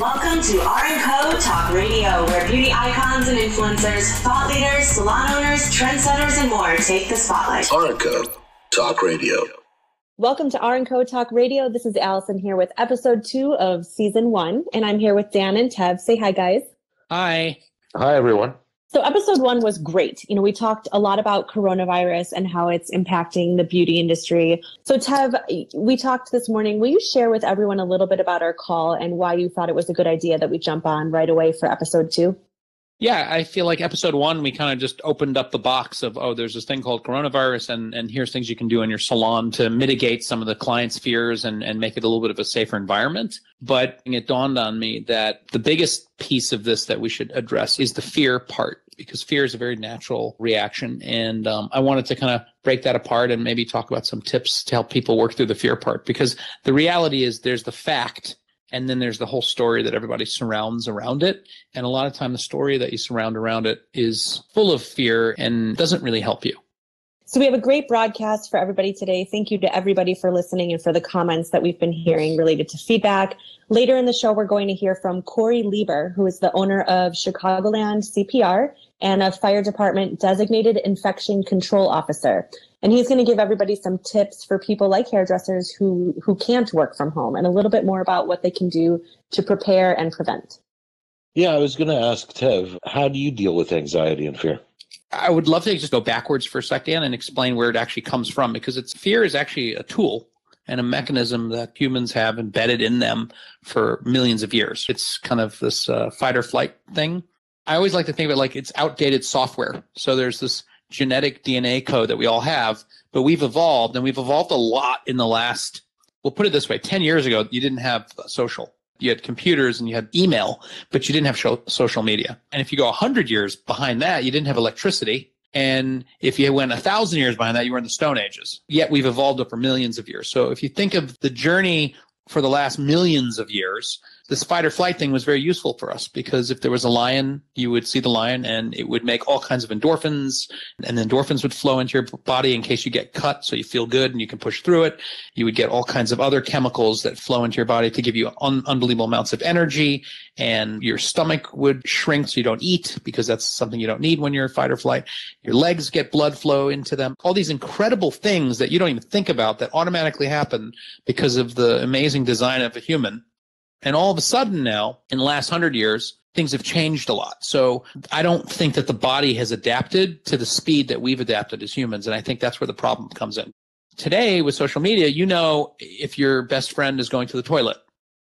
Welcome to R&Co Talk Radio, where beauty icons and influencers, thought leaders, salon owners, trendsetters, and more take the spotlight. R&Co Talk Radio. Welcome to R&Co Talk Radio. This is Allison here with episode two of season one, and I'm here with Dan and Tev. Say hi, guys. Hi. Hi, everyone. So, episode one was great. You know, we talked a lot about coronavirus and how it's impacting the beauty industry. So, Tev, we talked this morning. Will you share with everyone a little bit about our call and why you thought it was a good idea that we jump on right away for episode two? Yeah, I feel like episode one, we kind of just opened up the box of, oh, there's this thing called coronavirus, and, and here's things you can do in your salon to mitigate some of the client's fears and, and make it a little bit of a safer environment. But it dawned on me that the biggest piece of this that we should address is the fear part, because fear is a very natural reaction. And um, I wanted to kind of break that apart and maybe talk about some tips to help people work through the fear part, because the reality is there's the fact and then there's the whole story that everybody surrounds around it. And a lot of time the story that you surround around it is full of fear and doesn't really help you. So we have a great broadcast for everybody today. Thank you to everybody for listening and for the comments that we've been hearing related to feedback. Later in the show we're going to hear from corey lieber who is the owner of chicagoland cpr and a fire department designated infection control officer. And he's going to give everybody some tips for people like hairdressers who who can't work from home and a little bit more about what they can do to prepare and prevent. Yeah i was going to ask tev how do you deal with anxiety and fear? I would love to just go backwards for a second and explain where it actually comes from because it's fear is actually a tool and a mechanism that humans have embedded in them for millions of years. It's kind of this uh, fight or flight thing i always like to think of it like it's outdated software so there's this genetic DNA code that we all have, but we've evolved and we've evolved a lot in the last, we'll put it this way 10 years ago, you didn't have social. You had computers and you had email, but you didn't have show, social media. And if you go 100 years behind that, you didn't have electricity. And if you went a thousand years behind that, you were in the Stone Ages. Yet we've evolved over millions of years. So if you think of the journey for the last millions of years, fight or flight thing was very useful for us because if there was a lion, you would see the lion and it would make all kinds of endorphins and the endorphins would flow into your body in case you get cut. So you feel good and you can push through it. You would get all kinds of other chemicals that flow into your body to give you un- unbelievable amounts of energy and your stomach would shrink so you don't eat because that's something you don't need when you're fight or flight. Your legs get blood flow into them. All these incredible things that you don't even think about that automatically happen because of the amazing design of a human and all of a sudden now, in the last hundred years, things have changed a lot. So I don't think that the body has adapted to the speed that we've adapted as humans. And I think that's where the problem comes in. Today with social media, you know if your best friend is going to the toilet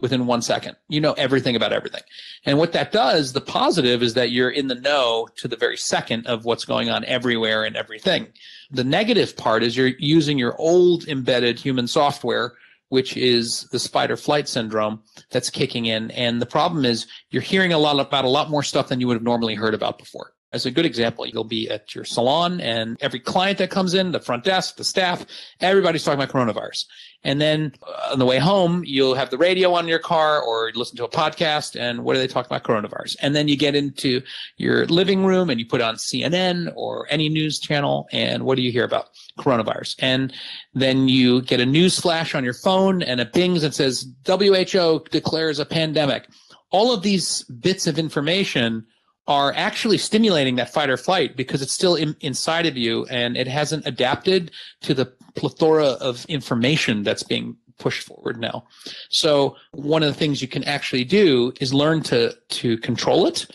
within one second. You know everything about everything. And what that does, the positive is that you're in the know to the very second of what's going on everywhere and everything. The negative part is you're using your old embedded human software which is the fight or flight syndrome that's kicking in. And the problem is you're hearing a lot about a lot more stuff than you would have normally heard about before. As a good example, you'll be at your salon and every client that comes in, the front desk, the staff, everybody's talking about coronavirus. And then uh, on the way home, you'll have the radio on your car or listen to a podcast. And what are they talking about? Coronavirus. And then you get into your living room and you put on CNN or any news channel. And what do you hear about? Coronavirus. And then you get a news flash on your phone and it bings and says WHO declares a pandemic. All of these bits of information are actually stimulating that fight or flight because it's still in, inside of you and it hasn't adapted to the plethora of information that's being pushed forward now. So one of the things you can actually do is learn to to control it.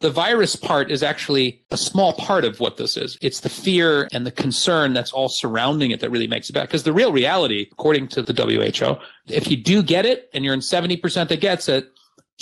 The virus part is actually a small part of what this is. It's the fear and the concern that's all surrounding it that really makes it bad. Because the real reality, according to the WHO, if you do get it and you're in 70% that gets it,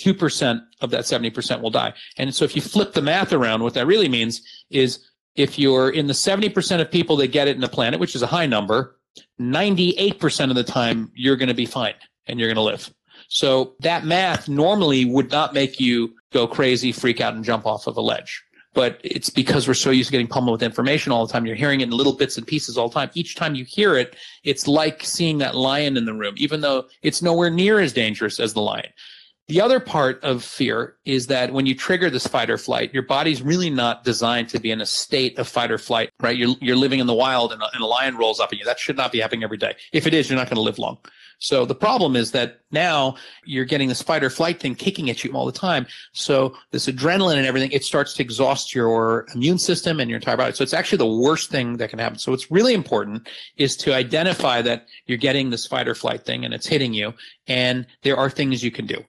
2% of that 70% will die. And so if you flip the math around, what that really means is if you're in the 70% of people that get it in the planet, which is a high number, 98% of the time you're going to be fine and you're going to live. So that math normally would not make you go crazy, freak out, and jump off of a ledge. But it's because we're so used to getting pummeled with information all the time. You're hearing it in little bits and pieces all the time. Each time you hear it, it's like seeing that lion in the room, even though it's nowhere near as dangerous as the lion. The other part of fear is that when you trigger this fight or flight, your body's really not designed to be in a state of fight or flight, right? You're, you're living in the wild and a, and a lion rolls up at you. That should not be happening every day. If it is, you're not going to live long. So the problem is that now you're getting this fight or flight thing kicking at you all the time. So this adrenaline and everything, it starts to exhaust your immune system and your entire body. So it's actually the worst thing that can happen. So what's really important is to identify that you're getting this fight or flight thing and it's hitting you. And there are things you can do.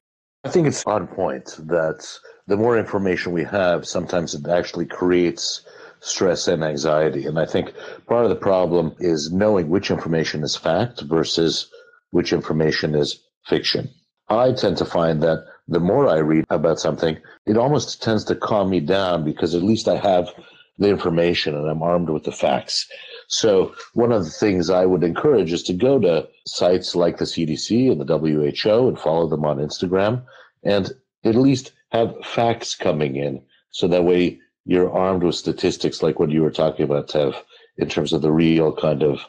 I think it's on point that the more information we have, sometimes it actually creates stress and anxiety. And I think part of the problem is knowing which information is fact versus which information is fiction. I tend to find that the more I read about something, it almost tends to calm me down because at least I have the information and I'm armed with the facts. So one of the things I would encourage is to go to sites like the CDC and the WHO and follow them on Instagram and at least have facts coming in so that way you're armed with statistics like what you were talking about, Tev, in terms of the real kind of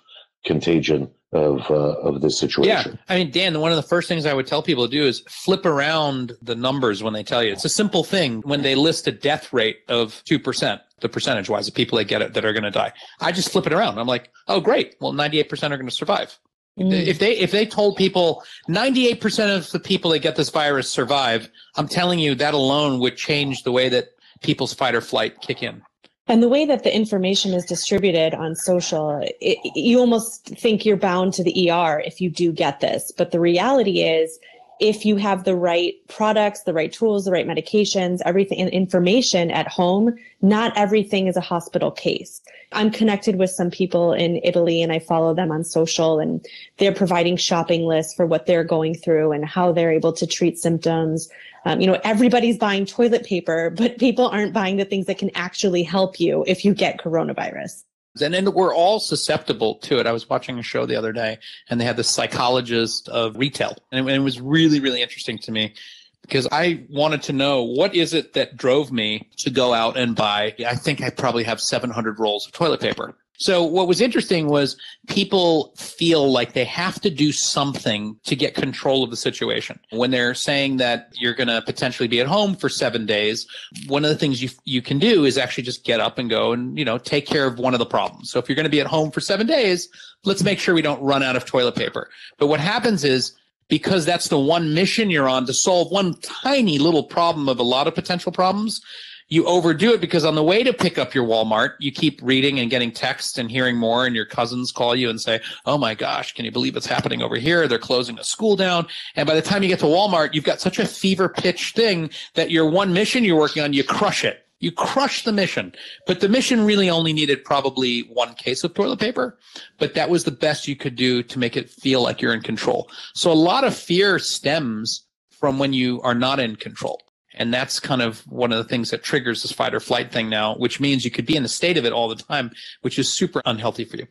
contagion of uh, of this situation. Yeah, I mean, Dan, one of the first things I would tell people to do is flip around the numbers when they tell you. It's a simple thing when they list a death rate of two percent, the percentage wise of people that get it that are going to die. I just flip it around. I'm like, oh, great. Well, 98 percent are going to survive. Mm. If they if they told people 98 percent of the people that get this virus survive, I'm telling you that alone would change the way that people's fight or flight kick in. And the way that the information is distributed on social, it, you almost think you're bound to the ER if you do get this. But the reality is, if you have the right products, the right tools, the right medications, everything and information at home, not everything is a hospital case. I'm connected with some people in Italy and I follow them on social and they're providing shopping lists for what they're going through and how they're able to treat symptoms. Um, you know, everybody's buying toilet paper, but people aren't buying the things that can actually help you if you get coronavirus. And then we're all susceptible to it. I was watching a show the other day and they had the psychologist of retail. And it was really, really interesting to me because I wanted to know what is it that drove me to go out and buy. I think I probably have 700 rolls of toilet paper. So what was interesting was people feel like they have to do something to get control of the situation. When they're saying that you're going to potentially be at home for 7 days, one of the things you you can do is actually just get up and go and, you know, take care of one of the problems. So if you're going to be at home for 7 days, let's make sure we don't run out of toilet paper. But what happens is because that's the one mission you're on to solve one tiny little problem of a lot of potential problems, you overdo it because on the way to pick up your Walmart, you keep reading and getting texts and hearing more, and your cousins call you and say, Oh my gosh, can you believe what's happening over here? They're closing a school down. And by the time you get to Walmart, you've got such a fever pitch thing that your one mission you're working on, you crush it. You crush the mission. But the mission really only needed probably one case of toilet paper, but that was the best you could do to make it feel like you're in control. So a lot of fear stems from when you are not in control. And that's kind of one of the things that triggers this fight or flight thing now, which means you could be in a state of it all the time, which is super unhealthy for you.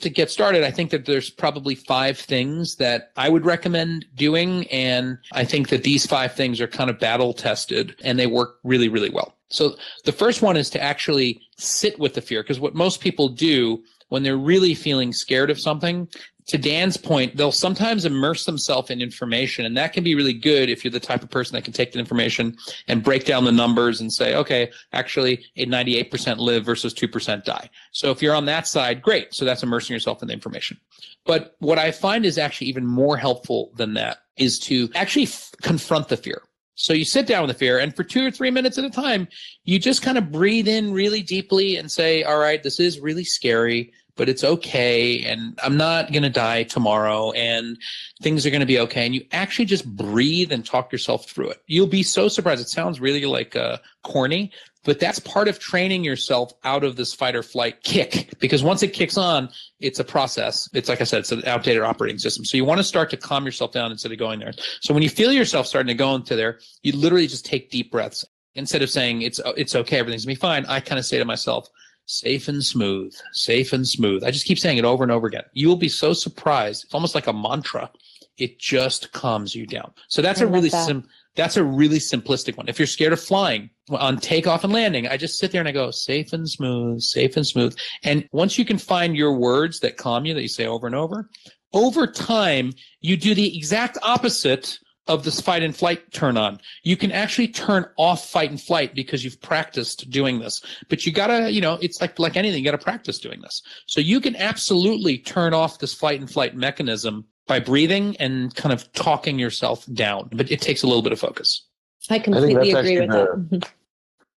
To get started, I think that there's probably five things that I would recommend doing. And I think that these five things are kind of battle tested and they work really, really well. So the first one is to actually sit with the fear because what most people do when they're really feeling scared of something to Dan's point, they'll sometimes immerse themselves in information, and that can be really good if you're the type of person that can take the information and break down the numbers and say, okay, actually, a 98% live versus 2% die. So if you're on that side, great. So that's immersing yourself in the information. But what I find is actually even more helpful than that is to actually f- confront the fear. So you sit down with the fear, and for two or three minutes at a time, you just kind of breathe in really deeply and say, all right, this is really scary but it's okay and I'm not going to die tomorrow and things are going to be okay. And you actually just breathe and talk yourself through it. You'll be so surprised. It sounds really like uh, corny, but that's part of training yourself out of this fight or flight kick because once it kicks on, it's a process. It's like I said, it's an outdated operating system. So you want to start to calm yourself down instead of going there. So when you feel yourself starting to go into there, you literally just take deep breaths. Instead of saying it's it's okay, everything's gonna be fine, I kind of say to myself, safe and smooth, safe and smooth. I just keep saying it over and over again. You will be so surprised. It's almost like a mantra. It just calms you down. So that's I a really that. sim that's a really simplistic one. If you're scared of flying on takeoff and landing, I just sit there and I go safe and smooth, safe and smooth. And once you can find your words that calm you that you say over and over, over time you do the exact opposite of this fight and flight turn on. You can actually turn off fight and flight because you've practiced doing this. But you gotta, you know, it's like like anything, you gotta practice doing this. So you can absolutely turn off this fight and flight mechanism by breathing and kind of talking yourself down. But it takes a little bit of focus. I completely agree with the, that.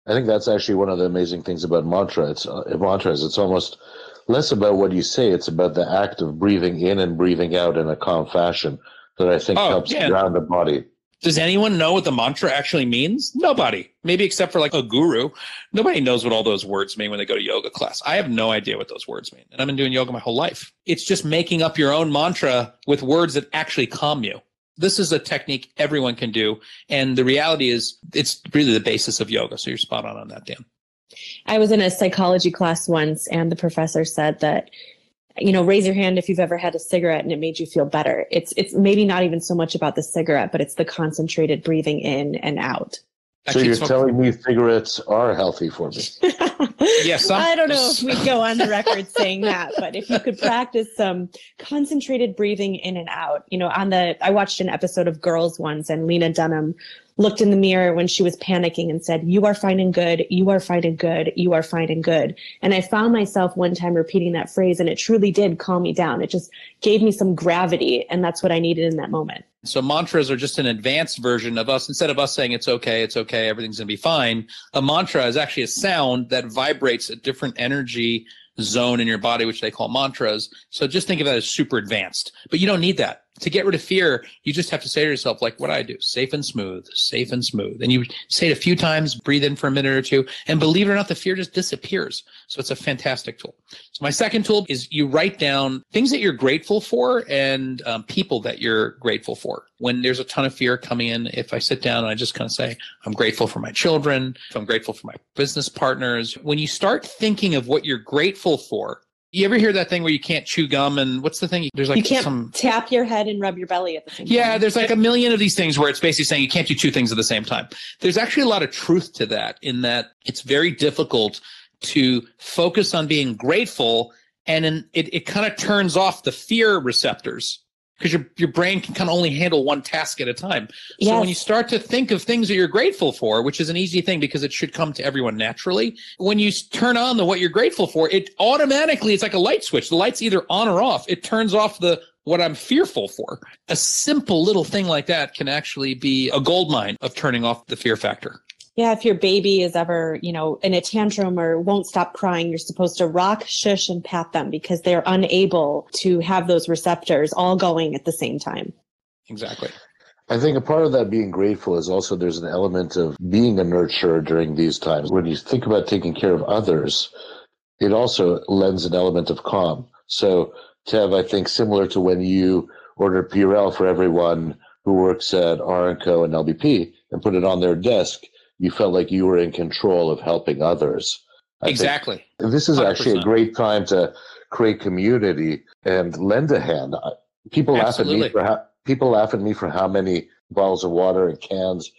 I think that's actually one of the amazing things about mantra. It's uh, mantras. It's almost less about what you say. It's about the act of breathing in and breathing out in a calm fashion that I think Oh, helps yeah. ground the body. Does anyone know what the mantra actually means? Nobody. Maybe except for like a guru. Nobody knows what all those words mean when they go to yoga class. I have no idea what those words mean. And I've been doing yoga my whole life. It's just making up your own mantra with words that actually calm you. This is a technique everyone can do. And the reality is it's really the basis of yoga. So you're spot on on that, Dan. I was in a psychology class once, and the professor said that, you know, raise your hand if you've ever had a cigarette and it made you feel better. It's it's maybe not even so much about the cigarette, but it's the concentrated breathing in and out. So you're it's- telling me cigarettes are healthy for me? yeah, some- I don't know if we go on the record saying that, but if you could practice some concentrated breathing in and out, you know, on the I watched an episode of Girls once and Lena Dunham looked in the mirror when she was panicking and said, "You are fine and good. You are fine and good. You are fine and good." And I found myself one time repeating that phrase and it truly did calm me down. It just gave me some gravity and that's what I needed in that moment. So mantras are just an advanced version of us. Instead of us saying it's okay, it's okay, everything's going to be fine, a mantra is actually a sound that vibrates a different energy zone in your body, which they call mantras. So just think of that as super advanced. But you don't need that. To get rid of fear, you just have to say to yourself, like, what I do? Safe and smooth, safe and smooth. And you say it a few times, breathe in for a minute or two, and believe it or not, the fear just disappears. So it's a fantastic tool. So my second tool is you write down things that you're grateful for and um, people that you're grateful for. When there's a ton of fear coming in, if I sit down and I just kind of say, I'm grateful for my children, I'm grateful for my business partners. When you start thinking of what you're grateful for, you ever hear that thing where you can't chew gum and what's the thing? There's like you can't some tap your head and rub your belly at the same yeah, time. Yeah, there's like a million of these things where it's basically saying you can't do two things at the same time. There's actually a lot of truth to that in that it's very difficult to focus on being grateful and then it, it kind of turns off the fear receptors because your, your brain can kind of only handle one task at a time. So when you start to think of things that you're grateful for, which is an easy thing because it should come to everyone naturally, when you turn on the what you're grateful for, it automatically it's like a light switch. The light's either on or off. It turns off the what I'm fearful for. A simple little thing like that can actually be a gold mine of turning off the fear factor. Yeah, if your baby is ever, you know, in a tantrum or won't stop crying, you're supposed to rock, shush, and pat them because they're unable to have those receptors all going at the same time. Exactly. I think a part of that being grateful is also there's an element of being a nurturer during these times. When you think about taking care of others, it also lends an element of calm. So, Tev, I think similar to when you ordered Purell for everyone who works at R&Co and LBP and put it on their desk, you felt like you were in control of helping others. I exactly. this is actually a great time to create community and lend a hand. People laugh at me for how people laugh at me for how many bottles of water and cans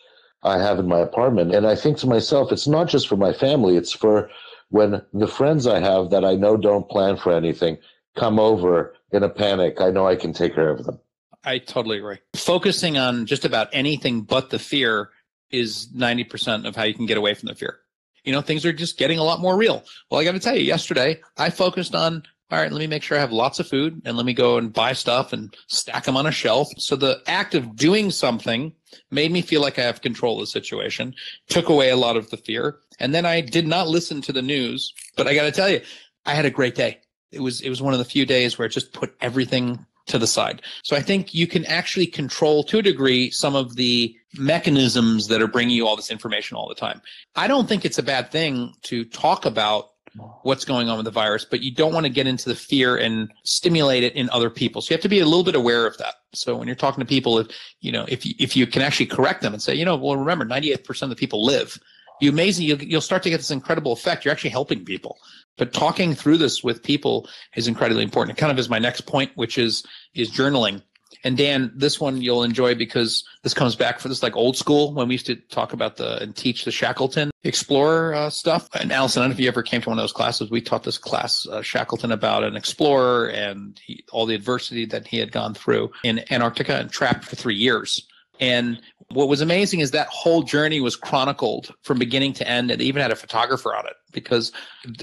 I have in my apartment, and I think to myself, it's not just for my family; it's for when the friends I have that I know don't plan for anything come over in a panic. I know I can take care of them. I totally agree. Focusing on just about anything but the fear is 90% of how you can get away from the fear. You know, things are just getting a lot more real. Well, I got to tell you, yesterday I focused on, all right, let me make sure I have lots of food and let me go and buy stuff and stack them on a shelf. So the act of doing something made me feel like I have control of the situation, took away a lot of the fear. And then I did not listen to the news, but I got to tell you, I had a great day. It was, it was one of the few days where it just put everything to the side. So I think you can actually control to a degree some of the mechanisms that are bringing you all this information all the time. I don't think it's a bad thing to talk about what's going on with the virus, but you don't want to get into the fear and stimulate it in other people. So you have to be a little bit aware of that. So when you're talking to people, if you know, if you, if you can actually correct them and say, you know, well, remember, 98% of the people live. You amazing, you'll, you'll start to get this incredible effect. You're actually helping people. But talking through this with people is incredibly important. It kind of is my next point, which is is journaling. And Dan, this one you'll enjoy because this comes back for this like old school when we used to talk about the and teach the Shackleton Explorer uh, stuff. And Allison, I don't know if you ever came to one of those classes. We taught this class uh, Shackleton about an explorer and he, all the adversity that he had gone through in Antarctica and trapped for three years. And What was amazing is that whole journey was chronicled from beginning to end, and they even had a photographer on it because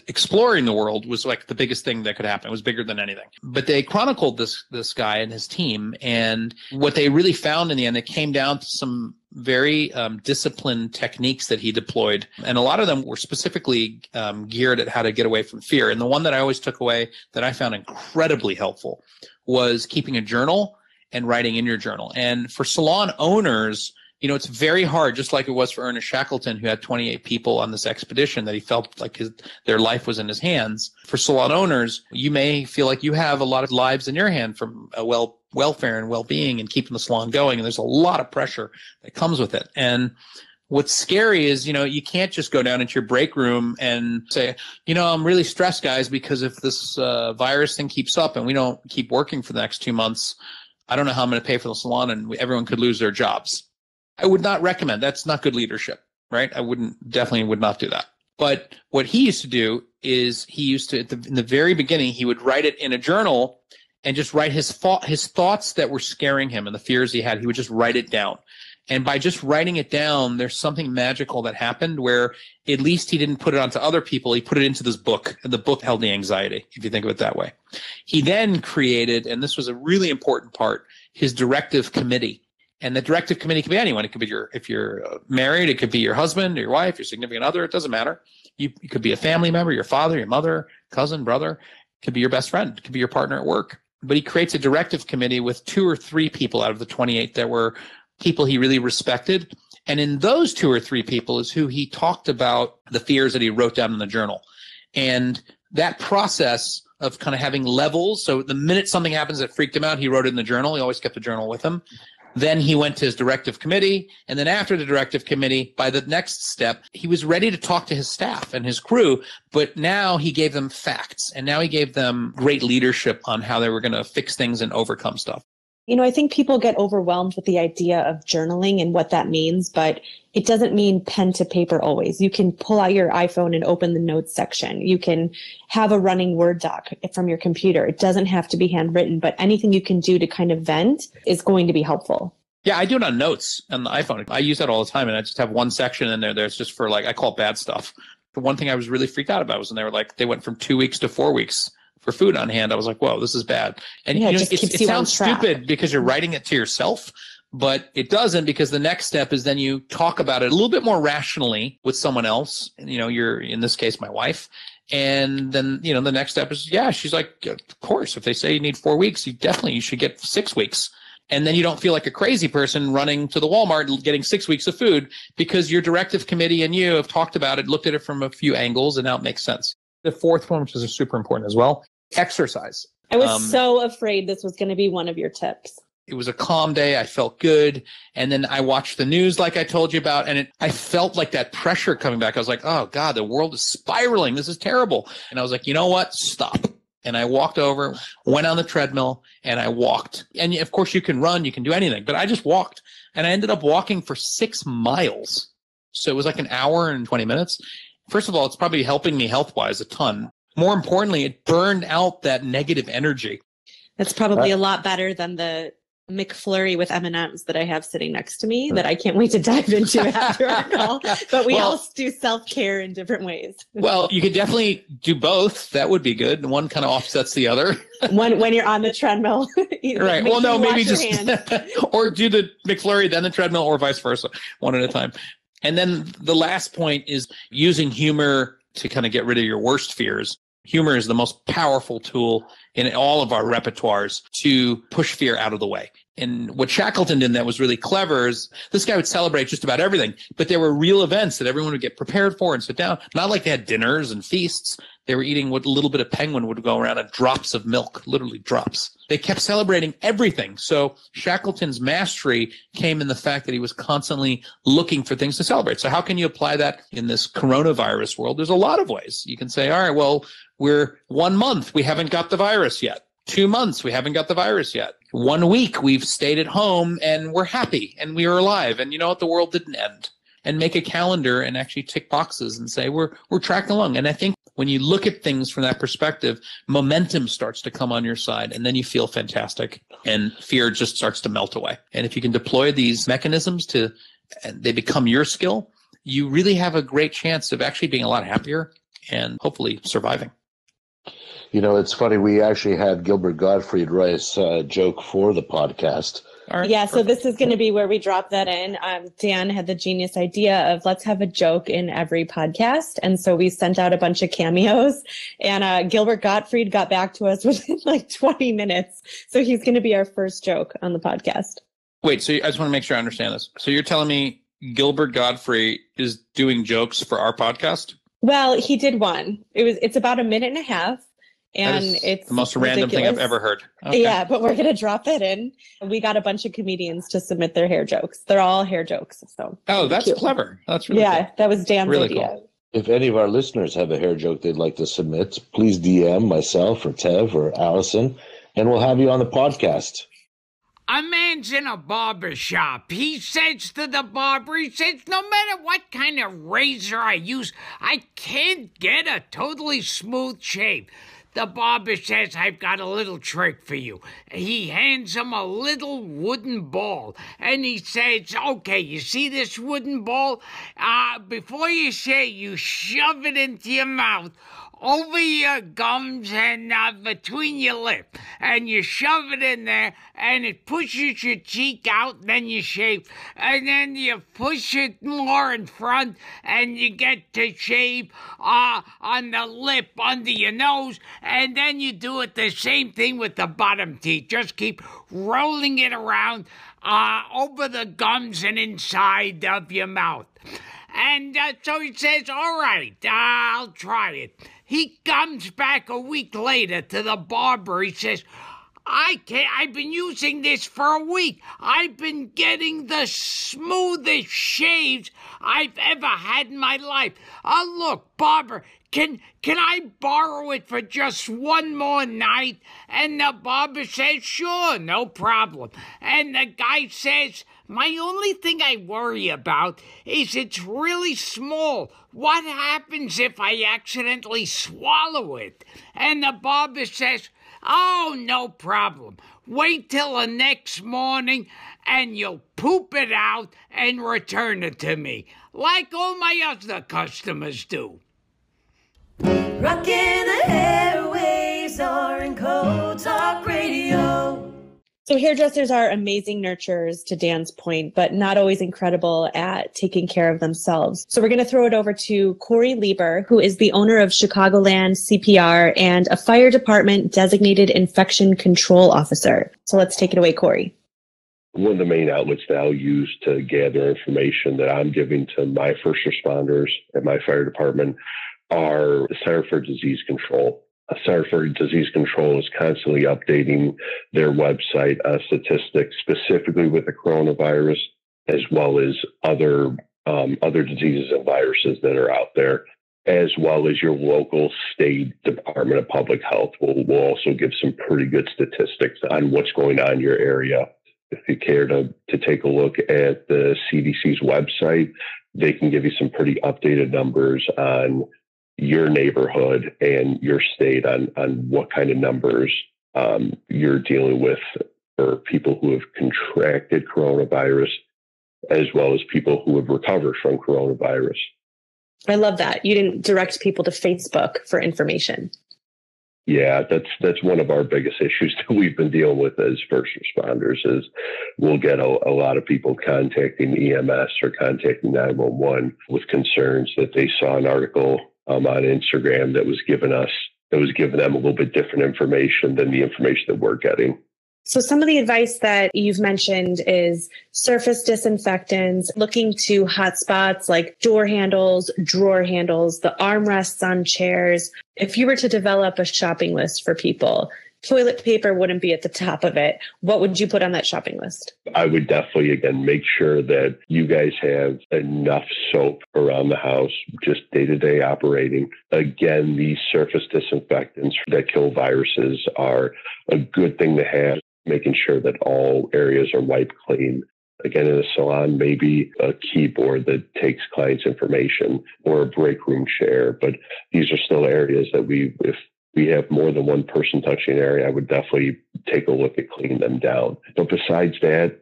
exploring the world was like the biggest thing that could happen. It was bigger than anything. But they chronicled this this guy and his team, and what they really found in the end, it came down to some very um, disciplined techniques that he deployed, and a lot of them were specifically um, geared at how to get away from fear. And the one that I always took away that I found incredibly helpful was keeping a journal and writing in your journal. And for salon owners, you know, it's very hard, just like it was for Ernest Shackleton, who had 28 people on this expedition that he felt like his, their life was in his hands. For salon owners, you may feel like you have a lot of lives in your hand from a well welfare and well-being and keeping the salon going. And there's a lot of pressure that comes with it. And what's scary is, you know, you can't just go down into your break room and say, you know, I'm really stressed, guys, because if this uh, virus thing keeps up and we don't keep working for the next two months, I don't know how I'm going to pay for the salon and everyone could lose their jobs. I would not recommend. That's not good leadership, right? I wouldn't definitely would not do that. But what he used to do is he used to the, in the very beginning he would write it in a journal and just write his thought his thoughts that were scaring him and the fears he had. He would just write it down. And by just writing it down, there's something magical that happened where at least he didn't put it onto other people. He put it into this book, and the book held the anxiety, if you think of it that way. He then created, and this was a really important part, his directive committee. And the directive committee can be anyone. It could be your, if you're uh, married, it could be your husband, your wife, your significant other. It doesn't matter. You, it could be a family member, your father, your mother, cousin, brother. It could be your best friend. It could be your partner at work. But he creates a directive committee with two or three people out of the 28 that were people he really respected. And in those two or three people is who he talked about the fears that he wrote down in the journal. And that process of kind of having levels. So the minute something happens that freaked him out, he wrote it in the journal. He always kept the journal with him. Then he went to his directive committee. And then after the directive committee, by the next step, he was ready to talk to his staff and his crew. But now he gave them facts and now he gave them great leadership on how they were going to fix things and overcome stuff. You know, I think people get overwhelmed with the idea of journaling and what that means, but it doesn't mean pen to paper always. You can pull out your iPhone and open the notes section. You can have a running Word doc from your computer. It doesn't have to be handwritten, but anything you can do to kind of vent is going to be helpful. Yeah, I do it on notes on the iPhone. I use that all the time, and I just have one section in there that's just for like I call it bad stuff. The one thing I was really freaked out about was when they were like they went from two weeks to four weeks for food on hand. I was like, whoa, this is bad. And Yeah, it you know, it, it sounds stupid because you're writing it to yourself, but it doesn't because the next step is then you talk about it a little bit more rationally with someone else. You know, you're in this case, my wife. And then, you know, the next step is, yeah, she's like, of course, if they say you need four weeks, you definitely, you should get six weeks. And then you don't feel like a crazy person running to the Walmart and getting six weeks of food because your directive committee and you have talked about it, looked at it from a few angles, and now it makes sense. The fourth one, which is super important as well, exercise. I was Um, so afraid this was going to be one of your tips. It was a calm day. I felt good. And then I watched the news like I told you about, and it, I felt like that pressure coming back. I was like, oh God, the world is spiraling. This is terrible. And I was like, you know what? Stop. And I walked over, went on the treadmill, and I walked. And of course, you can run, you can do anything, but I just walked. And I ended up walking for six miles. So it was like an hour and 20 minutes. First of all, it's probably helping me health wise a ton. More importantly, it burned out that negative energy. That's probably uh, a lot better than the McFlurry with M&Ms that I have sitting next to me uh, that I can't wait to dive into after our call. But we Well- all do self-care in different ways. Well, you could definitely do both. That would be good. One kind of offsets the other. when when you're on the treadmill. right. Well, sure no, maybe just or do the McFlurry, then the treadmill, or vice versa, one at a time. And then the last point is using humor to kind of get rid of your worst fears. Humor is the most powerful tool in all of our repertoires to push fear out of the way. And what Shackleton did that was really clever is this guy would celebrate just about everything, but there were real events that everyone would get prepared for and sit down. Not like they had dinners and feasts. They were eating what a little bit of penguin would go around and drops of milk, literally drops. They kept celebrating everything. So Shackleton's mastery came in the fact that he was constantly looking for things to celebrate. So how can you apply that in this coronavirus world? There's a lot of ways. You can say, all right, well, we're one month. We haven't got the virus yet. Two months. We haven't got the virus yet. One week. We've stayed at home and we're happy and we are alive. And you know what? The world didn't end. and make a calendar and actually tick boxes and say we're we're tracking along. And I think when you look at things from that perspective, momentum starts to come on your side and then you feel fantastic and fear just starts to melt away. And if you can deploy these mechanisms to and they become your skill, you really have a great chance of actually being a lot happier and hopefully surviving. You know, it's funny. We actually had Gilbert Gottfried write a joke for the podcast. Yeah, so this is going to be where we drop that in. Um, Dan had the genius idea of let's have a joke in every podcast. And so we sent out a bunch of cameos, and uh, Gilbert Gottfried got back to us within like 20 minutes. So he's going to be our first joke on the podcast. Wait, so I just want to make sure I understand this. So you're telling me Gilbert Gottfried is doing jokes for our podcast? Well, he did one. It was it's about a minute and a half and it's the most random thing I've ever heard. Okay. Yeah, but we're gonna drop it in. We got a bunch of comedians to submit their hair jokes. They're all hair jokes. So oh, that's cute. clever. That's really good. yeah. Cool. That was Dan's really idea. Cool. If any of our listeners have a hair joke they'd like to submit, please DM myself or Tev or Allison, and we'll have you on the podcast. A man's in a barber shop. He says to the barber, he says, no matter what kind of razor I use, I can't get a totally smooth shave. The barber says, I've got a little trick for you. He hands him a little wooden ball and he says, Okay, you see this wooden ball? Uh, before you shave, you shove it into your mouth over your gums and uh, between your lip, and you shove it in there, and it pushes your cheek out. Then you shave, and then you push it more in front, and you get to shave uh, on the lip under your nose, and then you do it the same thing with the bottom teeth. Just keep rolling it around uh, over the gums and inside of your mouth. And uh, so he says, All right, uh, I'll try it. He comes back a week later to the barber. He says, I can't, I've been using this for a week. I've been getting the smoothest shaves I've ever had in my life. Oh, look, barber, can, can I borrow it for just one more night? And the barber says, sure, no problem. And the guy says, my only thing I worry about is it's really small. What happens if I accidentally swallow it? And the barber says, Oh, no problem. Wait till the next morning and you'll poop it out and return it to me, like all my other customers do. Rocking the airwaves, R&Co Talk Radio. So hairdressers are amazing nurturers to Dan's point, but not always incredible at taking care of themselves. So we're going to throw it over to Corey Lieber, who is the owner of Chicagoland CPR and a fire department designated infection control officer. So let's take it away, Corey. One of the main outlets that I'll use to gather information that I'm giving to my first responders at my fire department are Center for Disease Control. Center for Disease Control is constantly updating their website on statistics, specifically with the coronavirus, as well as other um, other diseases and viruses that are out there, as well as your local state Department of Public Health will, will also give some pretty good statistics on what's going on in your area. If you care to, to take a look at the CDC's website, they can give you some pretty updated numbers on your neighborhood and your state on on what kind of numbers um, you're dealing with for people who have contracted coronavirus, as well as people who have recovered from coronavirus. I love that you didn't direct people to Facebook for information. Yeah, that's that's one of our biggest issues that we've been dealing with as first responders is we'll get a, a lot of people contacting EMS or contacting 911 with concerns that they saw an article um, on Instagram that was given us that was giving them a little bit different information than the information that we're getting. So some of the advice that you've mentioned is surface disinfectants, looking to hot spots like door handles, drawer handles, the armrests on chairs. If you were to develop a shopping list for people, toilet paper wouldn't be at the top of it. What would you put on that shopping list? I would definitely, again, make sure that you guys have enough soap around the house, just day to day operating. Again, these surface disinfectants that kill viruses are a good thing to have, making sure that all areas are wiped clean. Again, in a salon, maybe a keyboard that takes clients' information or a break room chair. But these are still areas that we, if we have more than one person touching an area, I would definitely take a look at cleaning them down. But besides that,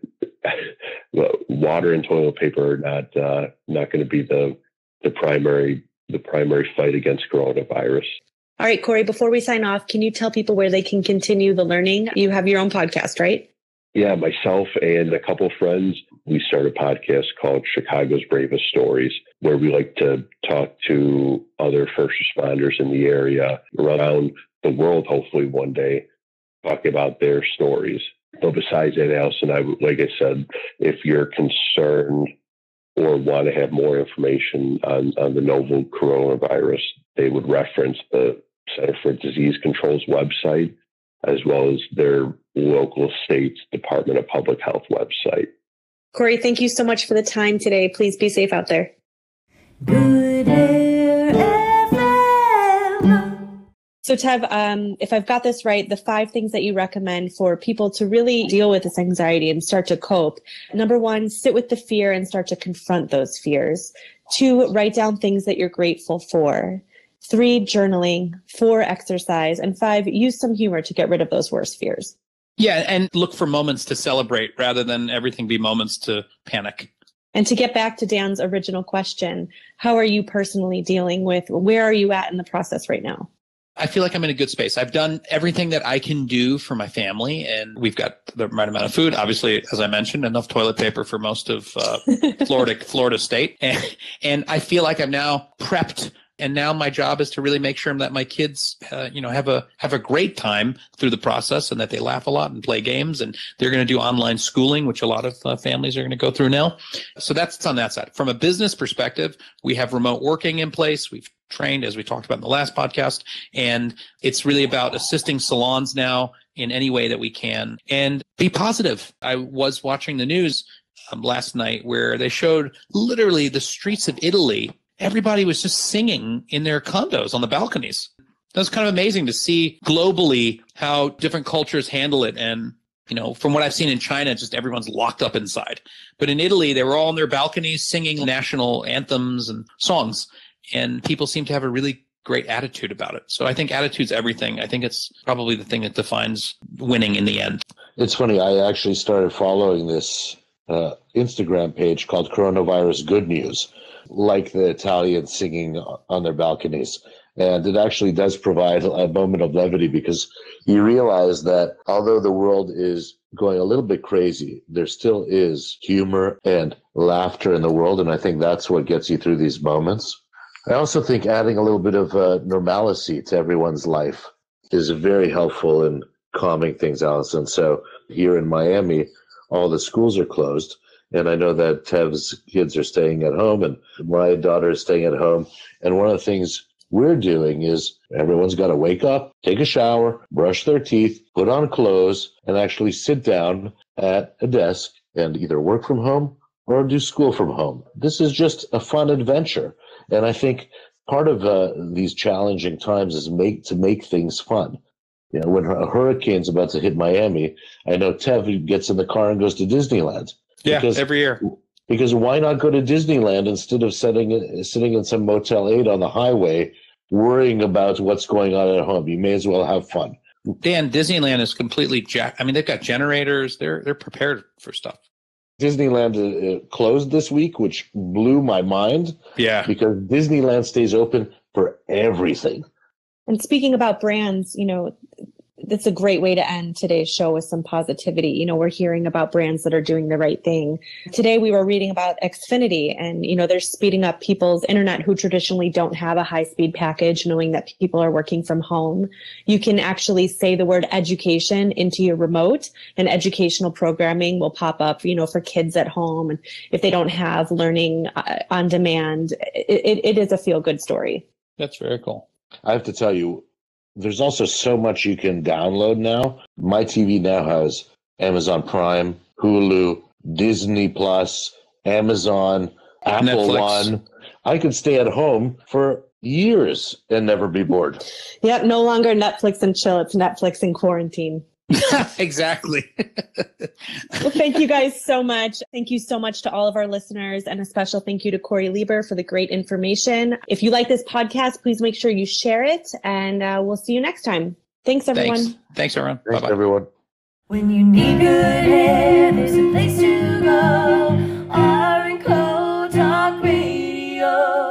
water and toilet paper are not uh, not going to be the the primary the primary fight against coronavirus. All right, Corey, before we sign off, can you tell people where they can continue the learning? You have your own podcast, right? Yeah, myself and a couple of friends, we started a podcast called Chicago's Bravest Stories, where we like to talk to other first responders in the area around the world, hopefully one day, talk about their stories. But besides that, Allison, I like I said, if you're concerned or want to have more information on, on the novel coronavirus, they would reference the Center for Disease Control's website, as well as their local state's Department of Public Health website. Corey, thank you so much for the time today. Please be safe out there. Good Air FM. So, Tev, um, if I've got this right, the five things that you recommend for people to really deal with this anxiety and start to cope. Number one, sit with the fear and start to confront those fears. Two, write down things that you're grateful for. Three, journaling. Four, exercise. And five, use some humor to get rid of those worst fears. Yeah, and look for moments to celebrate rather than everything be moments to panic. And to get back to Dan's original question, how are you personally dealing with where are you at in the process right now? I feel like I'm in a good space. I've done everything that I can do for my family, and we've got the right amount of food. Obviously, as I mentioned, enough toilet paper for most of uh, Florida, Florida State, and, and I feel like I'm now prepped and now my job is to really make sure that my kids uh, you know have a have a great time through the process and that they laugh a lot and play games. And they're going to do online schooling which a lot of uh, families are going to go through now. So that's on that side. From a business perspective we have remote working in place. We've trained as we talked about in the last podcast. And it's really about assisting salons now in any way that we can. And be positive. I was watching the news um, last night where they showed literally the streets of italy everybody was just singing in their condos on the balconies. That was kind of amazing to see globally how different cultures handle it. And, you know, from what I've seen in China, just everyone's locked up inside. But in Italy, they were all on their balconies singing national anthems and songs. And people seem to have a really great attitude about it. So I think attitude's everything. I think it's probably the thing that defines winning in the end. It's funny. I actually started following this uh, Instagram page called Coronavirus Good News like the Italians singing on their balconies. And it actually does provide a moment of levity because you realize that although the world is going a little bit crazy, there still is humor and laughter in the world. And I think that's what gets you through these moments. I also think adding a little bit of uh, normalcy to everyone's life is very helpful in calming things. And so here in Miami, all the schools are closed. And I know that Tev's kids are staying at home and my daughter is staying at home. And one of the things we're doing is everyone's got to wake up, take a shower, brush their teeth, put on clothes, and actually sit down at a desk and either work from home or do school from home. This is just a fun adventure. And I think part of uh, these challenging times is make to make things fun. You know, when a hurricane's about to hit Miami, I know Tev gets in the car and goes to Disneyland. Yeah, because, every year. Because why not go to Disneyland instead of sitting sitting in some Motel Eight on the highway, worrying about what's going on at home? You may as well have fun. Dan, Disneyland is completely jack. I mean, they've got generators. They're they're prepared for stuff. Disneyland uh, closed this week, which blew my mind. Yeah, because Disneyland stays open for everything. And speaking about brands, you know, it's a great way to end today's show with some positivity. You know, we're hearing about brands that are doing the right thing. Today we were reading about Xfinity and, you know, they're speeding up people's internet who traditionally don't have a high speed package, knowing that people are working from home. You can actually say the word education into your remote and educational programming will pop up, you know, for kids at home. And if they don't have learning uh, on demand, it, it is a feel good story. That's very cool. I have to tell you, there's also so much you can download now. My TV now has Amazon Prime, Hulu, Disney Plus, Amazon, Apple Netflix. One. I could stay at home for years and never be bored. Yep, no longer Netflix and chill. It's Netflix and quarantine. exactly. well, thank you guys so much. Thank you so much to all of our listeners and a special thank you to Corey Lieber for the great information. If you like this podcast, please make sure you share it and uh, we'll see you next time. Thanks, everyone. Thanks, Thanks everyone. Thanks, Bye-bye. everyone. When you need good hair, there's a place to go. R and Co Talk Radio.